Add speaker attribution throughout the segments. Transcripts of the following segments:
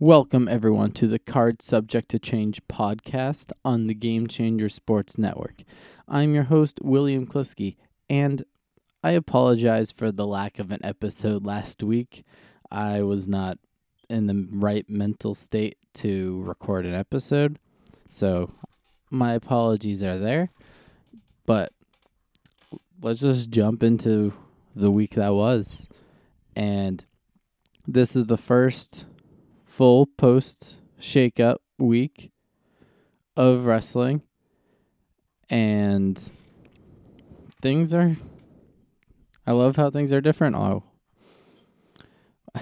Speaker 1: Welcome, everyone, to the Card Subject to Change podcast on the Game Changer Sports Network. I'm your host, William Kliskey, and I apologize for the lack of an episode last week. I was not in the right mental state to record an episode, so my apologies are there. But let's just jump into the week that was. And this is the first full post shakeup week of wrestling. And things are I love how things are different. Oh.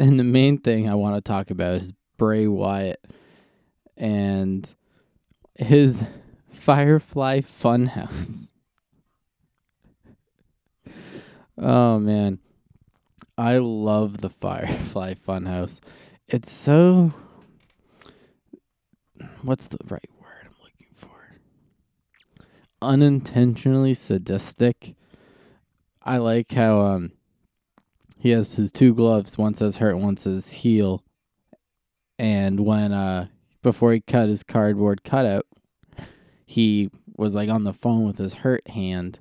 Speaker 1: And the main thing I want to talk about is Bray Wyatt and his Firefly Funhouse. Oh man. I love the Firefly Funhouse. It's so what's the right word I'm looking for? Unintentionally sadistic. I like how um he has his two gloves, one says hurt, one says heal. And when uh before he cut his cardboard cutout, he was like on the phone with his hurt hand.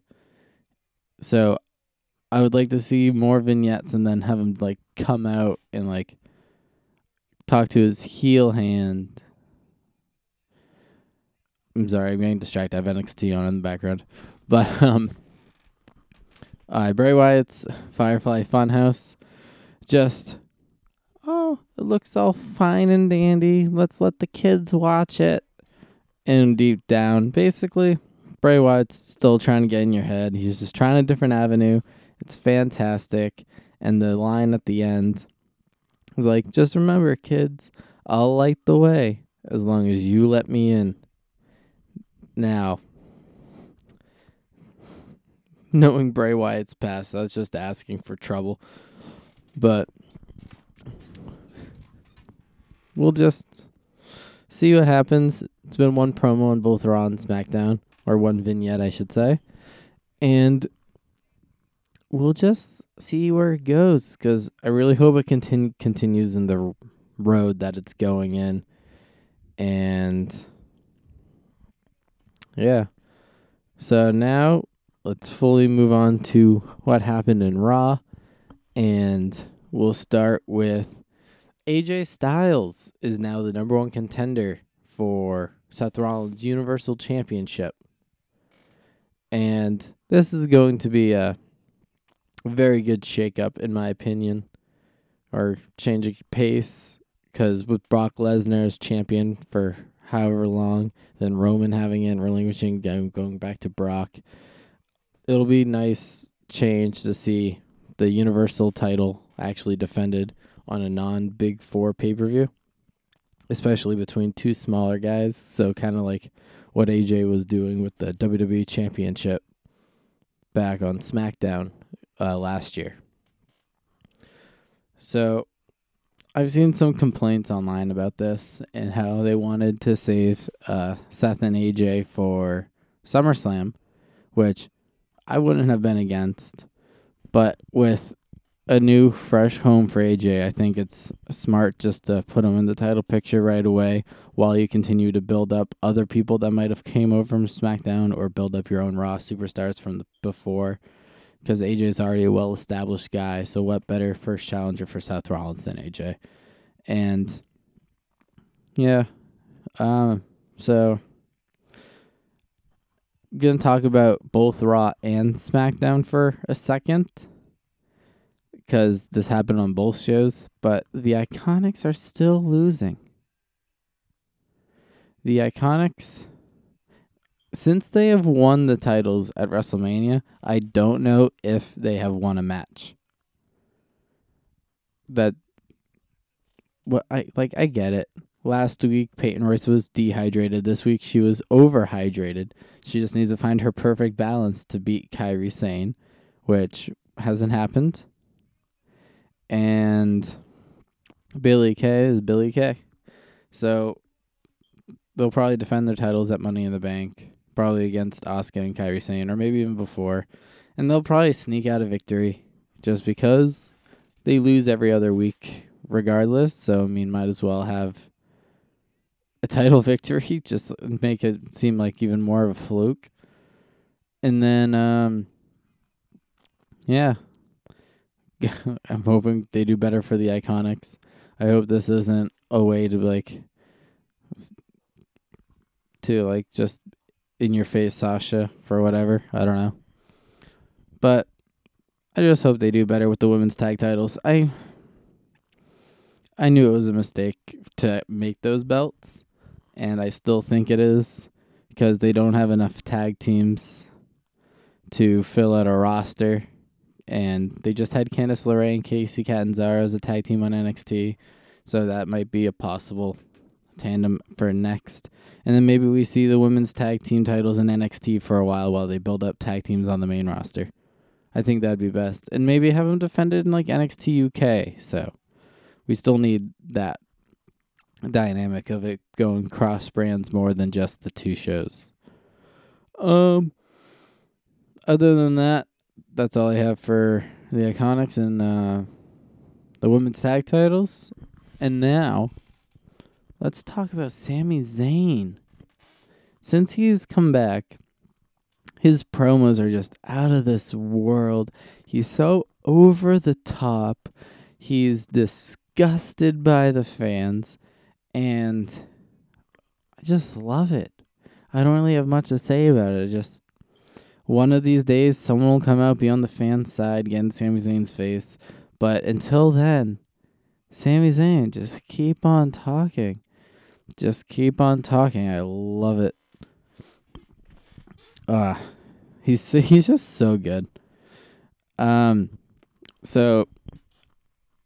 Speaker 1: So I would like to see more vignettes and then have him like come out and like talk to his heal hand. I'm sorry, I'm getting distracted. I have NXT on in the background. But um uh, Bray Wyatt's Firefly Funhouse. Just oh, it looks all fine and dandy. Let's let the kids watch it. And deep down, basically, Bray Wyatt's still trying to get in your head. He's just trying a different avenue. It's fantastic. And the line at the end is like, just remember, kids, I'll light the way as long as you let me in. Now, knowing Bray Wyatt's past, that's just asking for trouble. But we'll just see what happens. It's been one promo on both Raw and SmackDown, or one vignette, I should say. And we'll just see where it goes because I really hope it continu- continues in the road that it's going in. And yeah. So now let's fully move on to what happened in Raw. And we'll start with AJ Styles is now the number one contender for Seth Rollins' Universal Championship. And this is going to be a very good shakeup, in my opinion, or change of pace. Because with Brock Lesnar as champion for however long, then Roman having it and relinquishing, going, going back to Brock, it'll be nice change to see the Universal title actually defended on a non Big Four pay per view, especially between two smaller guys. So kind of like what AJ was doing with the WWE Championship back on SmackDown uh, last year. So I've seen some complaints online about this and how they wanted to save uh, Seth and AJ for SummerSlam, which I wouldn't have been against. But with a new, fresh home for AJ, I think it's smart just to put him in the title picture right away while you continue to build up other people that might have came over from SmackDown or build up your own Raw superstars from the before because AJ is already a well established guy. So, what better first challenger for Seth Rollins than AJ? And yeah, um, so I'm gonna talk about both Raw and SmackDown for a second because this happened on both shows. But the Iconics are still losing. The Iconics since they have won the titles at WrestleMania, I don't know if they have won a match. That what I like I get it. Last week Peyton Royce was dehydrated. This week she was overhydrated. She just needs to find her perfect balance to beat Kairi Sane, which hasn't happened. And Billy Kay is Billy Kay. So they'll probably defend their titles at Money in the Bank probably against Asuka and Kairi Sane, or maybe even before. And they'll probably sneak out a victory just because they lose every other week regardless. So I mean, might as well have a title victory, just make it seem like even more of a fluke. And then, um, yeah, I'm hoping they do better for the Iconics. I hope this isn't a way to like to like just in your face Sasha for whatever. I don't know. But I just hope they do better with the women's tag titles. I I knew it was a mistake to make those belts, and I still think it is because they don't have enough tag teams to fill out a roster. And they just had Candice LeRae and Kacy Catanzaro as a tag team on NXT. So that might be a possible tandem for next. And then maybe we see the women's tag team titles in NXT for a while while they build up tag teams on the main roster. I think that'd be best. And maybe have them defended in like NXT UK. So we still need that dynamic of it going cross brands more than just the two shows. Um other than that, that's all I have for the Iconics and uh, the women's tag titles. And now, let's talk about Sami Zayn. Since he's come back, his promos are just out of this world. He's so over the top. He's disgusted by the fans. And I just love it. I don't really have much to say about it. Just one of these days, someone will come out, be on the fan side, get in Sami Zayn's face. But until then, Sami Zayn, just keep on talking. Just keep on talking. I love it. Ah, uh, he's he's just so good. Um, so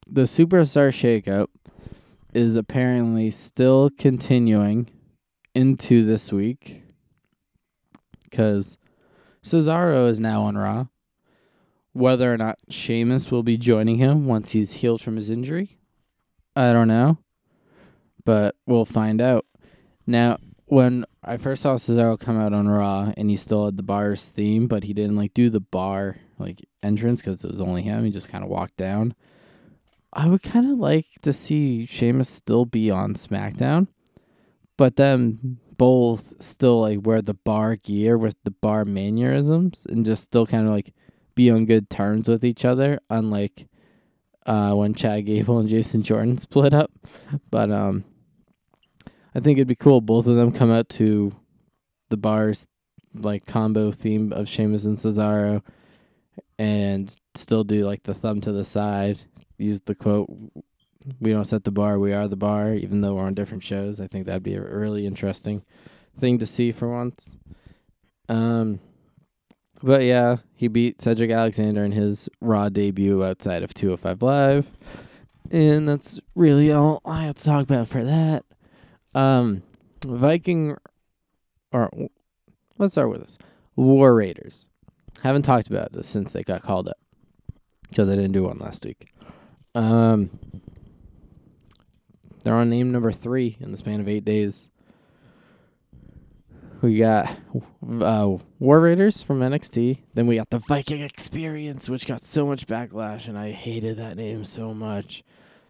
Speaker 1: the superstar shakeup is apparently still continuing into this week because Cesaro is now on Raw. Whether or not Sheamus will be joining him once he's healed from his injury, I don't know. But we'll find out. Now, when I first saw Cesaro come out on Raw and he still had the bar's theme, but he didn't like do the bar like entrance because it was only him. He just kind of walked down. I would kind of like to see Sheamus still be on SmackDown, but then both still like wear the bar gear with the bar mannerisms and just still kind of like be on good terms with each other, unlike uh, when Chad Gable and Jason Jordan split up. But um, I think it'd be cool. Both of them come out to the bars like combo theme of Sheamus and Cesaro, and still do like the thumb to the side. Use the quote we don't set the bar, we are the bar, even though we're on different shows. I think that'd be a really interesting thing to see for once. Um, but yeah, he beat Cedric Alexander in his Raw debut outside of 205 Live. And that's really all I have to talk about for that. Um, Viking, or let's start with this War Raiders. Haven't talked about this since they got called up because I didn't do one last week. Um, they're on name number three in the span of eight days. We got uh, War Raiders from NXT. Then we got the Viking Experience, which got so much backlash, and I hated that name so much.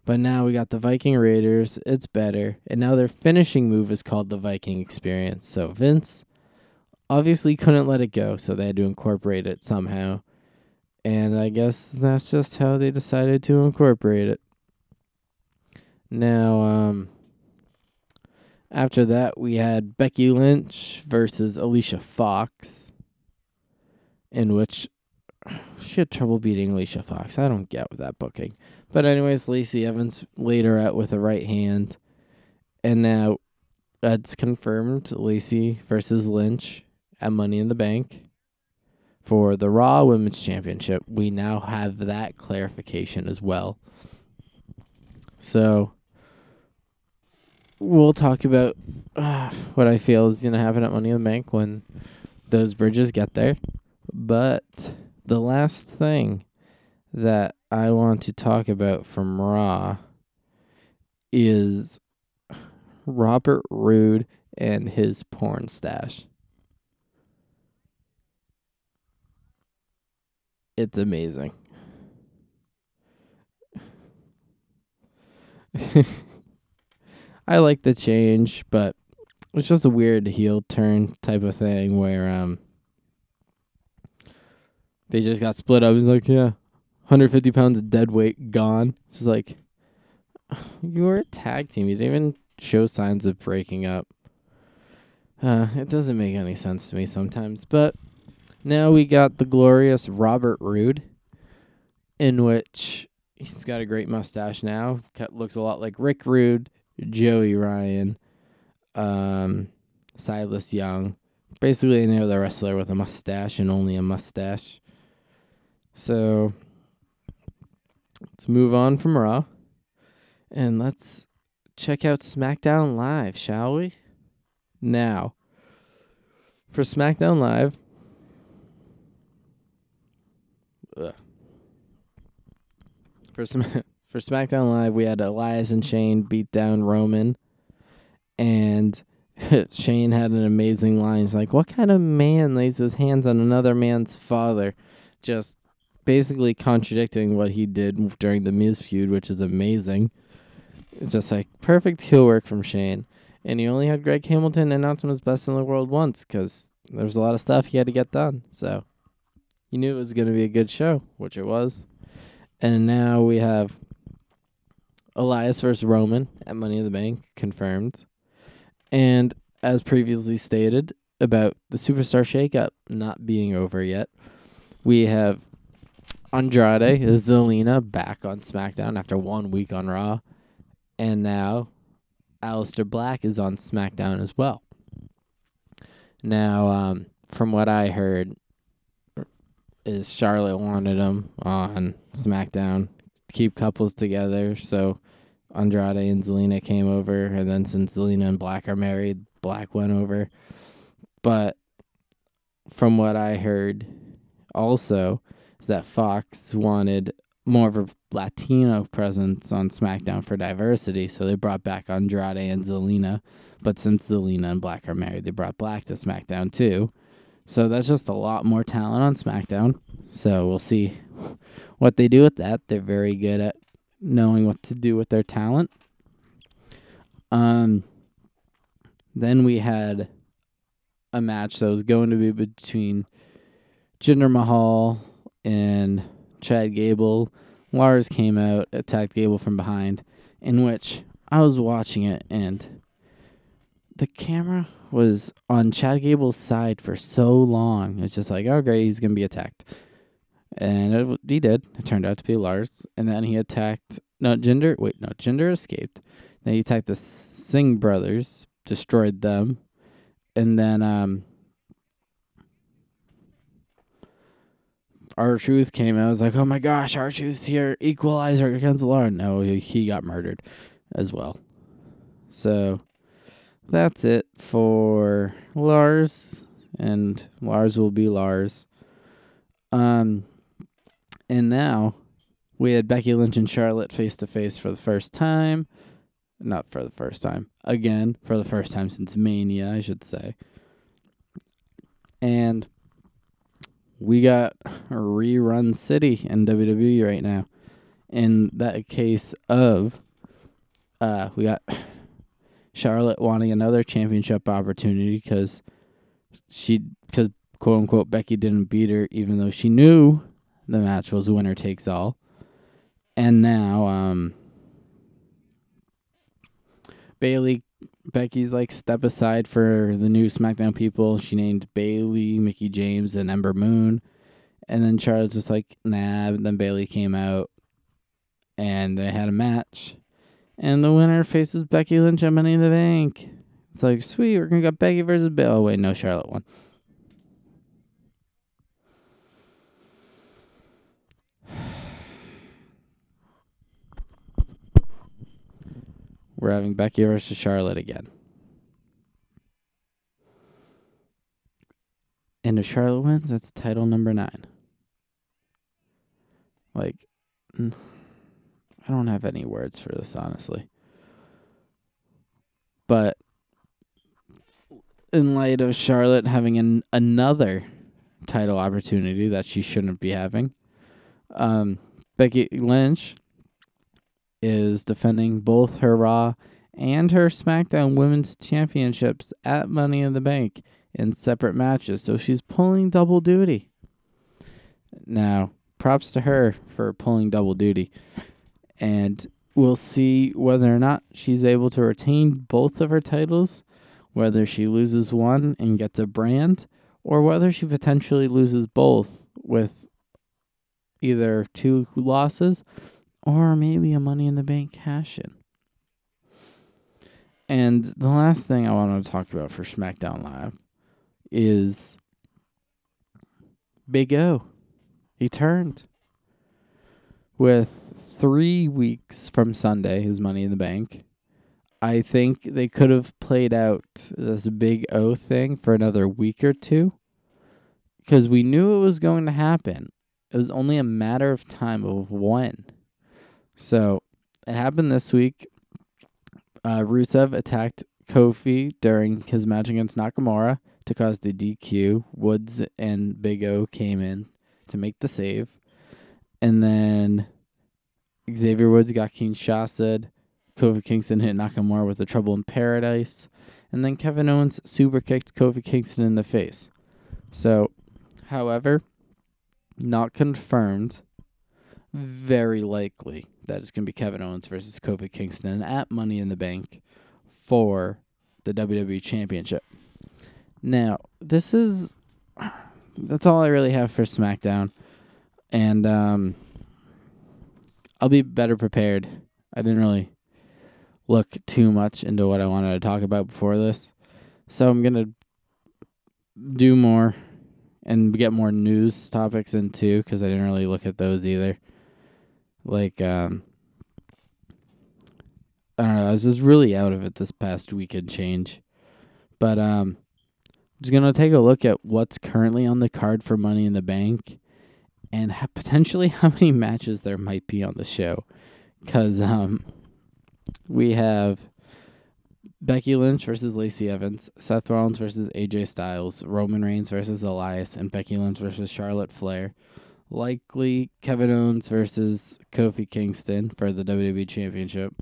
Speaker 1: But now we got the Viking Raiders. It's better. And now their finishing move is called the Viking Experience. So Vince obviously couldn't let it go, so they had to incorporate it somehow. And I guess that's just how they decided to incorporate it. Now, um, after that, we had Becky Lynch versus Alicia Fox, in which she had trouble beating Alicia Fox. I don't get with that booking. But, anyways, Lacey Evans laid her out with a right hand. And now that's confirmed Lacey versus Lynch at Money in the Bank for the Raw Women's Championship. We now have that clarification as well. So we'll talk about uh, what I feel is going to happen at Money in the Bank when those bridges get there. But the last thing that I want to talk about from Raw is Robert Roode and his porn stash. It's amazing. I like the change, but it's just a weird heel turn type of thing where um they just got split up. He's like, yeah, 150 pounds of dead weight gone. It's like you were a tag team. You didn't even show signs of breaking up. Uh, it doesn't make any sense to me sometimes. But now we got the glorious Robert Roode, in which he's got a great mustache now. Looks a lot like Rick Rude, Joey Ryan, um, Silas Young. Basically, any other wrestler with a mustache and only a mustache. So let's move on from Raw. And let's check out SmackDown Live, shall we? Now, for SmackDown Live, ugh. for Sm- for SmackDown Live, we had Elias and Shane beat down Roman, and Shane had an amazing line. He's like, "What kind of man lays his hands on another man's father?" Just basically contradicting what he did during the Miz feud, which is amazing. It's just like perfect heel work from Shane. And he only had Greg Hamilton announce him as best in the world once because there was a lot of stuff he had to get done. So you knew it was going to be a good show, which it was. And now we have Elias versus Roman at Money in the Bank confirmed. And as previously stated about the Superstar Shakeup not being over yet, we have Andrade Zelina back on SmackDown after one week on Raw. And now Aleister Black is on SmackDown as well. Now, um, from what I heard, is Charlotte wanted him on SmackDown to keep couples together. So Andrade and Zelina came over, and then since Zelina and Black are married, Black went over. But from what I heard, also is that Fox wanted more of a Latino presence on SmackDown for diversity, so they brought back Andrade and Zelina. But since Zelina and Black are married, they brought Black to SmackDown too. So that's just a lot more talent on SmackDown. So we'll see what they do with that. They're very good at knowing what to do with their talent. Um then we had a match that was going to be between Jinder Mahal and Chad Gable. Lars came out, attacked Gable from behind, in which I was watching it and the camera was on Chad Gable's side for so long. It's just like, oh great, he's gonna be attacked, and it, he did. It turned out to be Lars, and then he attacked. No, Jinder. Wait, no, Jinder escaped. Then he attacked the Singh brothers, destroyed them, and then um, R-Truth came out. I was like, oh my gosh, R-Truth here, equalizer Lars. No, he, he got murdered as well. So that's it for Lars, and Lars will be Lars. Um, and now we had Becky Lynch and Charlotte face to face for the first time. Not for the first time. Again, for the first time since Mania, I should say. And we got rerun city in WWE right now. In that case of uh we got Charlotte wanting another championship opportunity because she because quote unquote Becky didn't beat her even though she knew the match was winner takes all. And now um Bayley Becky's like step aside for the new SmackDown people. She named Bayley, Mickie James, and Ember Moon. And then Charlotte's just like, nah. And then Bayley came out and they had a match. And the winner faces Becky Lynch at Money in the Bank. It's like, sweet, we're going to get Becky versus Bayley. Oh, wait, no, Charlotte won. We're having Becky versus Charlotte again. And if Charlotte wins, that's title number nine. Like, I don't have any words for this, honestly. But in light of Charlotte having an, another title opportunity that she shouldn't be having, um, Becky Lynch is defending both her Raw and her SmackDown Women's Championships at Money in the Bank in separate matches. So she's pulling double duty. Now, props to her for pulling double duty. And we'll see whether or not she's able to retain both of her titles, whether she loses one and gets a brand, or whether she potentially loses both with either two losses or maybe a Money in the Bank cash in. And the last thing I want to talk about for SmackDown Live is Big O. He turned with three weeks from Sunday, his Money in the Bank. I think they could have played out this Big O thing for another week or two because we knew it was going to happen. It was only a matter of time of when. So it happened this week. Uh, Rusev attacked Kofi during his match against Nakamura to cause the DQ. Woods and Big O came in to make the save. And then Xavier Woods got Kinshasa. Kofi Kingston hit Nakamura with the Trouble in Paradise. And then Kevin Owens super kicked Kofi Kingston in the face. So, however, not confirmed. Very likely that it's going to be Kevin Owens versus Kofi Kingston at Money in the Bank for the WWE Championship. Now, this is that's all I really have for SmackDown, and um, I'll be better prepared. I didn't really look too much into what I wanted to talk about before this, so I'm gonna do more and get more news topics in too because I didn't really look at those either. Like, um, I don't know. I was just really out of it this past weekend change, but um, I'm just gonna take a look at what's currently on the card for Money in the Bank, and ha- potentially how many matches there might be on the show, because um, we have Becky Lynch versus Lacey Evans, Seth Rollins versus AJ Styles, Roman Reigns versus Elias, and Becky Lynch versus Charlotte Flair. Likely Kevin Owens versus Kofi Kingston for the WWE Championship.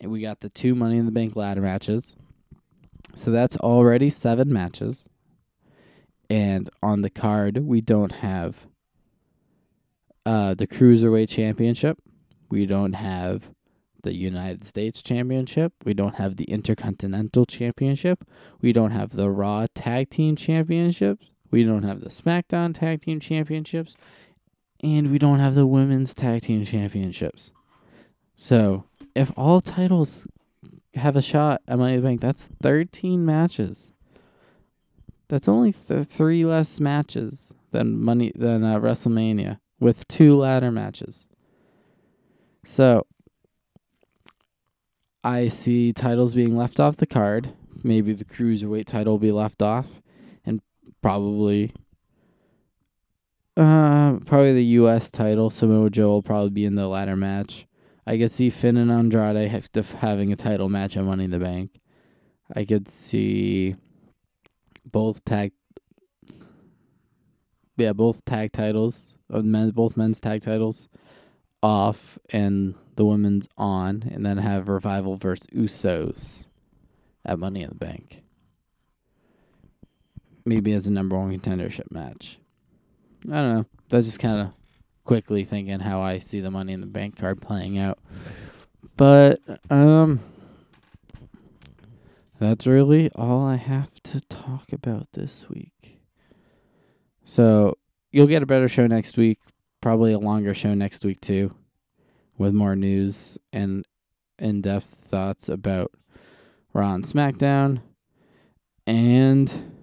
Speaker 1: And we got the two Money in the Bank ladder matches. So that's already seven matches. And on the card, we don't have uh, the Cruiserweight Championship. We don't have the United States Championship. We don't have the Intercontinental Championship. We don't have the Raw Tag Team Championships. We don't have the SmackDown Tag Team Championships. And we don't have the Women's Tag Team Championships. So, if all titles have a shot at Money in the Bank, that's 13 matches. That's only th- three less matches than money than uh, WrestleMania with two ladder matches. So, I see titles being left off the card. Maybe the cruiserweight title will be left off, and probably, uh, probably the U.S. title. Samoa Joe will probably be in the ladder match. I could see Finn and Andrade have to having a title match at Money in the Bank. I could see both tag, yeah, both tag titles, uh, men, both men's tag titles, off and the women's on, and then have Revival versus Usos at Money in the Bank. Maybe as a number one contendership match. I don't know. That's just kind of quickly thinking how I see the Money in the Bank card playing out. But um, that's really all I have to talk about this week. So you'll get a better show next week. Probably a longer show next week too with more news and in depth thoughts about Raw and SmackDown. And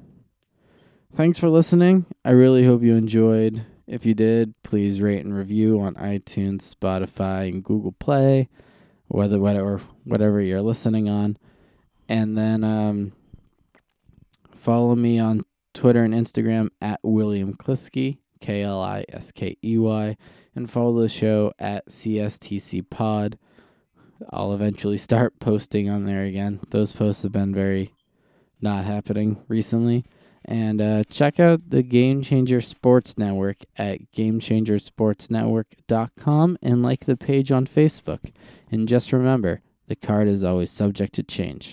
Speaker 1: thanks for listening. I really hope you enjoyed. If you did, please rate and review on iTunes, Spotify, and Google Play, whether whatever whatever you're listening on. And then um, follow me on Twitter and Instagram at William Kliskey, K L I S K E Y and follow the show at CSTC Pod. I'll eventually start posting on there again. Those posts have been very not happening recently. And uh, check out the Game Changer Sports Network at GameChangerSportsNetwork.com and like the page on Facebook. And just remember, the card is always subject to change.